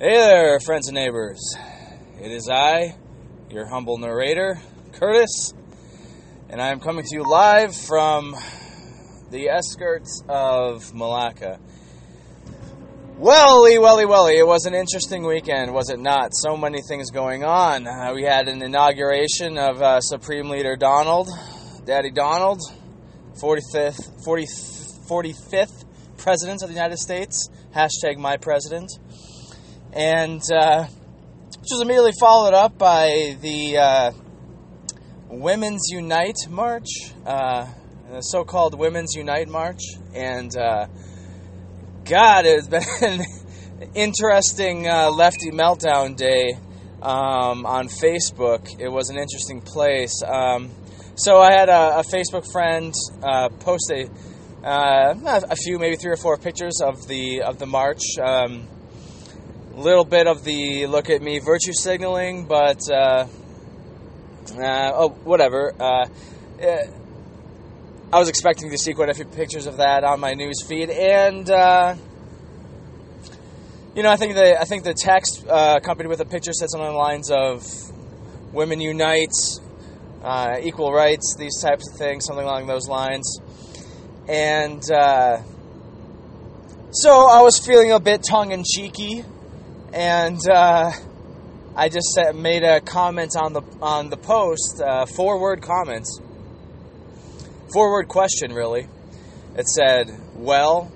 Hey there, friends and neighbors. It is I, your humble narrator, Curtis, and I am coming to you live from the outskirts of Malacca. Welly, welly, welly, it was an interesting weekend, was it not? So many things going on. Uh, we had an inauguration of uh, Supreme Leader Donald, Daddy Donald, 45th, 40, 45th President of the United States, hashtag my president and uh, which was immediately followed up by the uh, Women's Unite March, uh, the so-called Women's Unite March, and uh, God, it's been an interesting uh, lefty meltdown day um, on Facebook. It was an interesting place. Um, so I had a, a Facebook friend uh, post a, a few, maybe three or four pictures of the of the march. Um, little bit of the look at me virtue signaling, but uh, uh, oh, whatever. Uh, eh, I was expecting to see quite a few pictures of that on my news feed, and uh, you know, I think the I think the text uh, accompanied with a picture said something along the lines of "Women unite, uh, equal rights," these types of things, something along those lines, and. so I was feeling a bit tongue in cheeky and uh, I just made a comment on the on the post, uh, four word comments, four word question really. It said, "Well,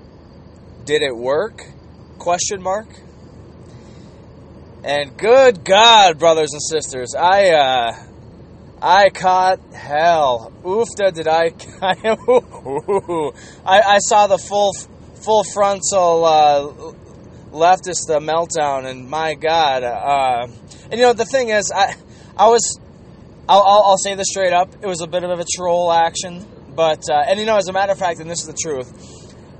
did it work?" Question mark. And good God, brothers and sisters, I uh, I caught hell. Oofta, did I? I, I saw the full full frontal uh, leftist uh, meltdown, and my God, uh, and you know the thing is, I I was, I'll, I'll, I'll, say this straight up, it was a bit of a troll action, but uh, and you know as a matter of fact, and this is the truth,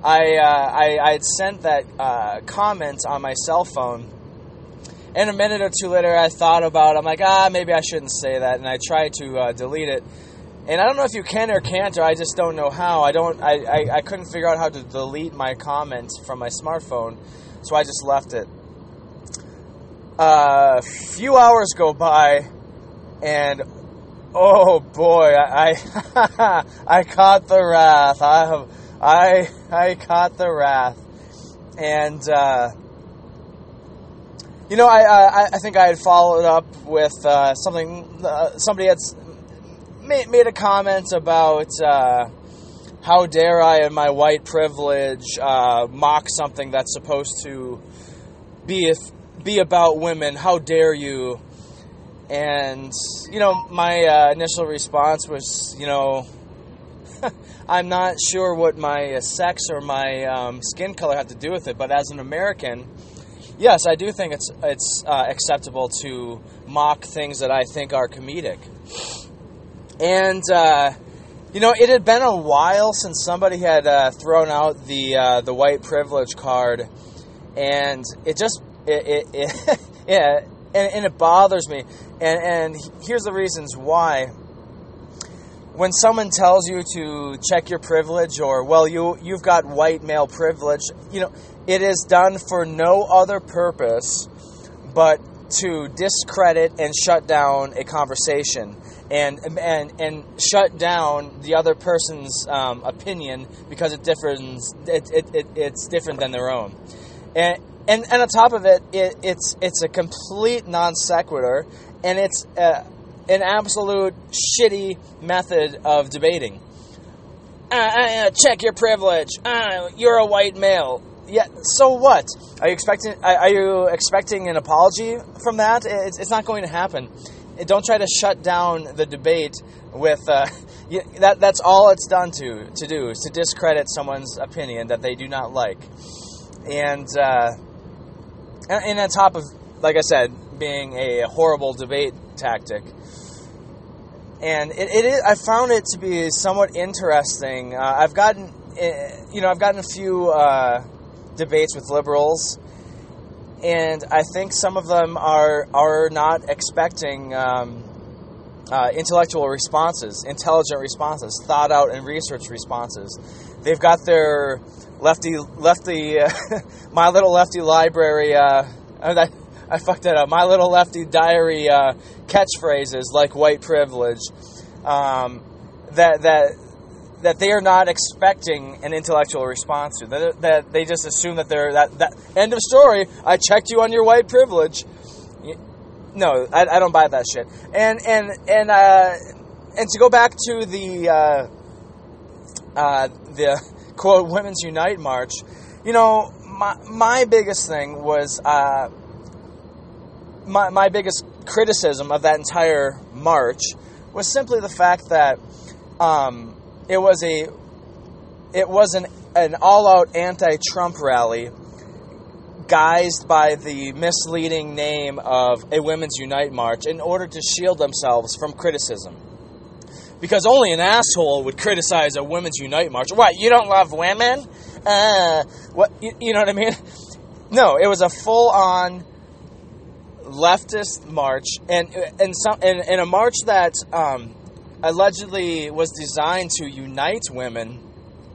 I uh, I, I had sent that uh, comment on my cell phone. And a minute or two later, I thought about. It. I'm like, ah, maybe I shouldn't say that, and I tried to uh, delete it. And I don't know if you can or can't, or I just don't know how. I don't. I, I, I couldn't figure out how to delete my comments from my smartphone. So I just left it. A uh, few hours go by, and oh boy, I I, I caught the wrath. I have I I caught the wrath, and uh, you know I, I, I think I had followed up with uh, something. Uh, somebody had made, made a comment about uh, how dare I, in my white privilege, uh, mock something that's supposed to be if, be about women? How dare you? And you know, my uh, initial response was, you know, I'm not sure what my sex or my um, skin color have to do with it, but as an American, yes, I do think it's it's uh, acceptable to mock things that I think are comedic. And uh, you know, it had been a while since somebody had uh, thrown out the uh, the white privilege card, and it just it, it, it yeah, and, and, it bothers me. And and here's the reasons why. When someone tells you to check your privilege, or well, you you've got white male privilege, you know, it is done for no other purpose but to discredit and shut down a conversation and and and shut down the other person's um, opinion because it differs. It, it, it, it's different than their own, and and and on top of it, it it's it's a complete non sequitur, and it's uh, an absolute shitty method of debating. Uh, uh, check your privilege. Uh, you're a white male. Yeah. So what? Are you expecting? Are you expecting an apology from that? It's, it's not going to happen don't try to shut down the debate with uh, that. That's all it's done to to do is to discredit someone's opinion that they do not like, and uh, and on top of, like I said, being a horrible debate tactic. And it, it is, I found it to be somewhat interesting. Uh, I've gotten, eh, you know, I've gotten a few uh, debates with liberals and I think some of them are are not expecting um, uh, intellectual responses, intelligent responses, thought out and research responses. They've got their lefty lefty uh, my little lefty library uh, I, I fucked that up. My little lefty diary uh, catchphrases like white privilege. Um, that that that they are not expecting an intellectual response to. That, that they just assume that they're that, that end of story. I checked you on your white privilege. No, I, I don't buy that shit. And and and uh, and to go back to the uh, uh, the quote Women's Unite march, you know, my my biggest thing was uh, my my biggest criticism of that entire march was simply the fact that um, it was a it was an, an all-out anti-Trump rally guised by the misleading name of a Women's Unite March in order to shield themselves from criticism. Because only an asshole would criticize a Women's Unite March. What, you don't love women? Uh, what, you, you know what I mean? No, it was a full-on leftist march, and and some and, and a march that um, allegedly was designed to unite women.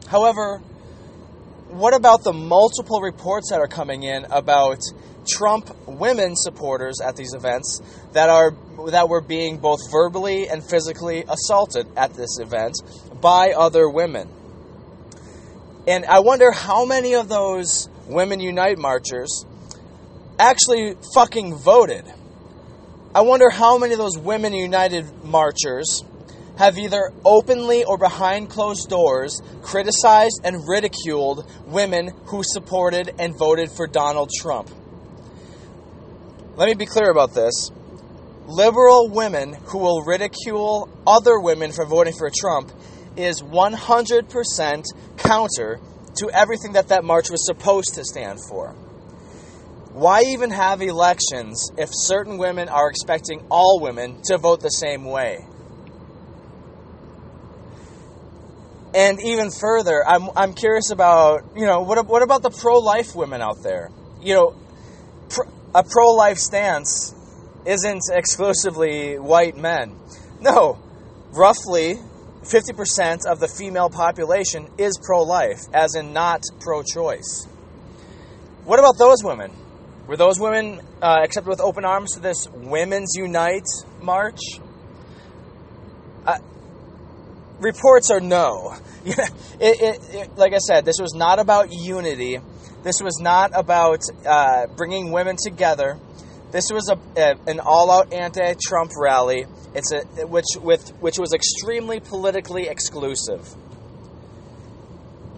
However, what about the multiple reports that are coming in about Trump women supporters at these events that are that were being both verbally and physically assaulted at this event by other women? And I wonder how many of those Women Unite marchers actually fucking voted. I wonder how many of those Women United marchers have either openly or behind closed doors criticized and ridiculed women who supported and voted for Donald Trump. Let me be clear about this. Liberal women who will ridicule other women for voting for Trump is 100% counter to everything that that march was supposed to stand for. Why even have elections if certain women are expecting all women to vote the same way? And even further, I'm, I'm curious about, you know, what, what about the pro life women out there? You know, pro, a pro life stance isn't exclusively white men. No, roughly 50% of the female population is pro life, as in not pro choice. What about those women? Were those women uh, accepted with open arms to this Women's Unite march? Reports are no. it, it, it, like I said, this was not about unity. This was not about uh, bringing women together. This was a, a an all-out anti-Trump rally. It's a which with which was extremely politically exclusive.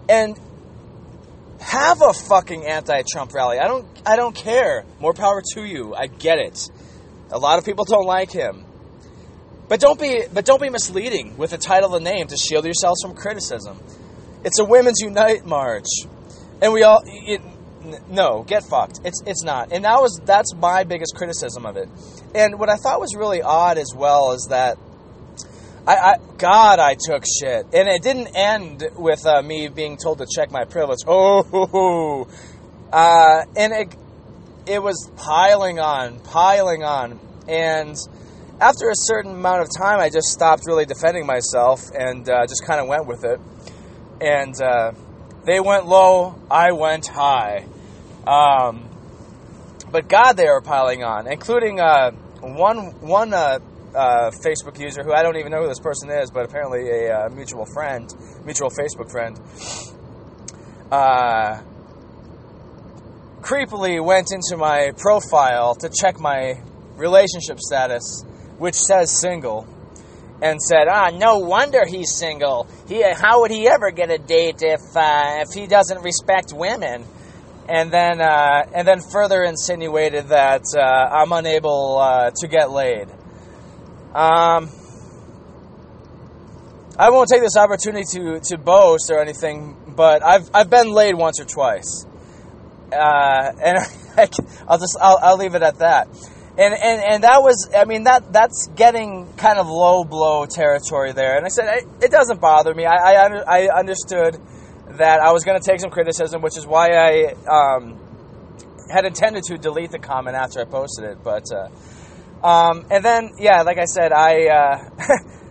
And have a fucking anti-Trump rally. I don't I don't care. More power to you. I get it. A lot of people don't like him. But don't be but don't be misleading with the title the name to shield yourselves from criticism. It's a women's unite march. And we all it, no, get fucked. It's it's not. And that was that's my biggest criticism of it. And what I thought was really odd as well is that I, I God, I took shit, and it didn't end with uh, me being told to check my privilege. Oh, uh, and it it was piling on, piling on, and after a certain amount of time, I just stopped really defending myself and uh, just kind of went with it. And uh, they went low, I went high. Um, but God, they were piling on, including uh, one one uh, uh, Facebook user who I don't even know who this person is, but apparently a uh, mutual friend, mutual Facebook friend, creepily went into my profile to check my relationship status, which says single, and said, "Ah, no wonder he's single. He, how would he ever get a date if uh, if he doesn't respect women?" And then, uh, and then further insinuated that uh, I'm unable uh, to get laid. Um, I won't take this opportunity to, to boast or anything, but I've, I've been laid once or twice. Uh, and I'll just, I'll, I'll leave it at that. And, and, and that was, I mean, that, that's getting kind of low blow territory there. And I said, it doesn't bother me. I, I, I understood that I was going to take some criticism, which is why I um, had intended to delete the comment after I posted it. But, uh, um, and then, yeah, like I said, I, uh,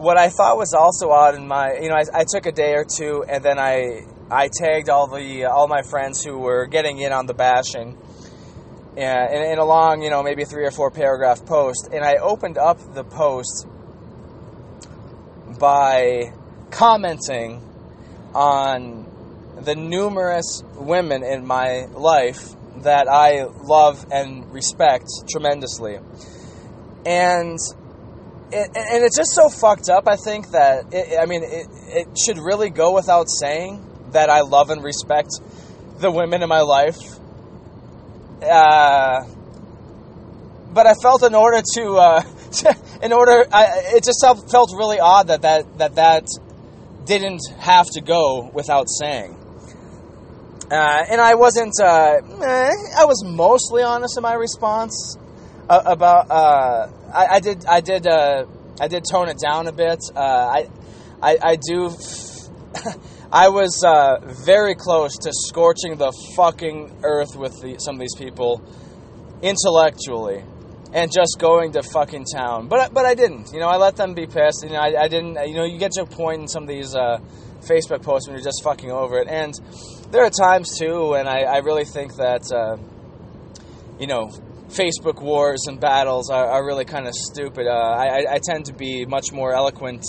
what I thought was also odd in my, you know, I, I, took a day or two, and then I I tagged all the all my friends who were getting in on the bashing, and in, a long, you know, maybe three or four paragraph post, and I opened up the post by commenting on the numerous women in my life that I love and respect tremendously. And it, and it's just so fucked up. I think that it, I mean it, it should really go without saying that I love and respect the women in my life. Uh, but I felt in order to, uh, in order, I, it just felt really odd that that that that didn't have to go without saying. Uh, and I wasn't. Uh, I was mostly honest in my response uh, about. Uh, I, I, did. I did. Uh, I did tone it down a bit. Uh, I, I. I do. I was very close to scorching the fucking earth with the, some of these people intellectually and just going to fucking town. But but I didn't. You know, I let them be pissed. You know, I, I didn't. You know, you get to a point in some of these uh, Facebook posts when you're just fucking over it. And there are times too, and I, I really think that uh, you know Facebook wars and battles are, are really kind of stupid. Uh, I, I, tend to be much more eloquent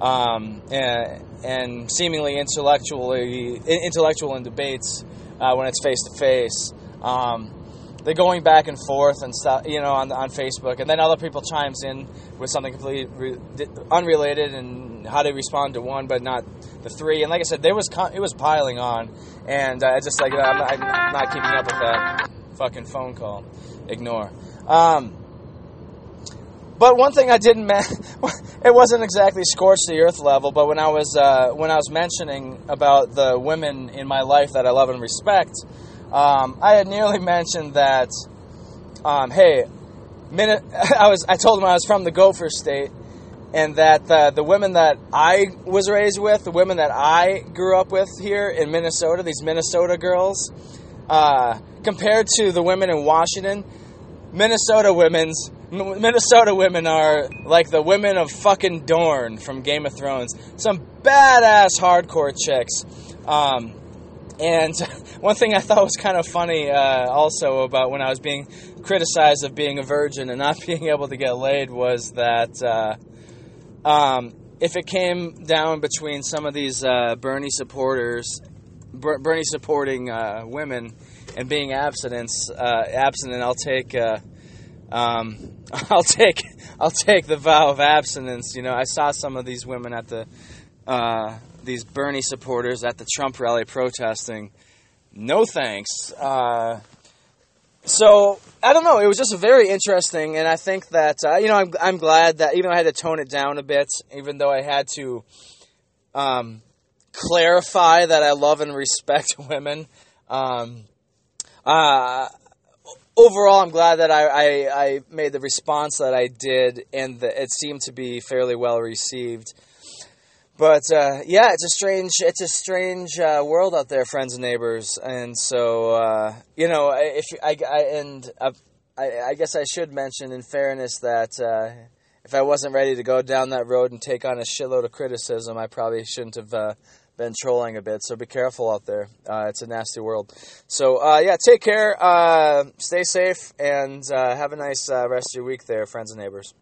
um, and, and, seemingly intellectually intellectual in debates uh, when it's face to face. They're going back and forth and stuff, you know, on on Facebook, and then other people chimes in with something completely re- unrelated and how to respond to one, but not the three. And like I said, there was con- it was piling on, and uh, just like I'm I'm not keeping up with that fucking phone call. Ignore. Um, but one thing I didn't mention, it wasn't exactly scorched the earth level, but when I was uh, when I was mentioning about the women in my life that I love and respect, um, I had nearly mentioned that, um, hey, minute, I was I told him I was from the Gopher State, and that uh, the women that I was raised with, the women that I grew up with here in Minnesota, these Minnesota girls, uh, compared to the women in Washington, Minnesota women's Minnesota women are like the women of fucking Dorne from Game of Thrones. Some badass hardcore chicks. Um, and one thing I thought was kind of funny uh, also about when I was being criticized of being a virgin and not being able to get laid was that uh, um, if it came down between some of these uh, Bernie supporters, Bernie supporting uh, women, and being abstinence, uh, abstinent, I'll take. Uh, um, I'll take I'll take the vow of abstinence. You know, I saw some of these women at the these Bernie supporters at the Trump rally protesting, no thanks. Uh, so I don't know. It was just very interesting, and I think that uh, you know I'm I'm glad that even though I had to tone it down a bit, even though I had to um, clarify that I love and respect women. Um, uh, overall, I'm glad that I, I, I, made the response that I did, and the, it seemed to be fairly well received. But uh, yeah, it's a strange it's a strange uh, world out there, friends and neighbors. And so uh, you know, if I, I and uh, I, I, guess I should mention, in fairness, that uh, if I wasn't ready to go down that road and take on a shitload of criticism, I probably shouldn't have uh, been trolling a bit. So be careful out there. Uh, it's a nasty world. So uh, yeah, take care, uh, stay safe, and have a nice rest of your week there, friends and neighbors.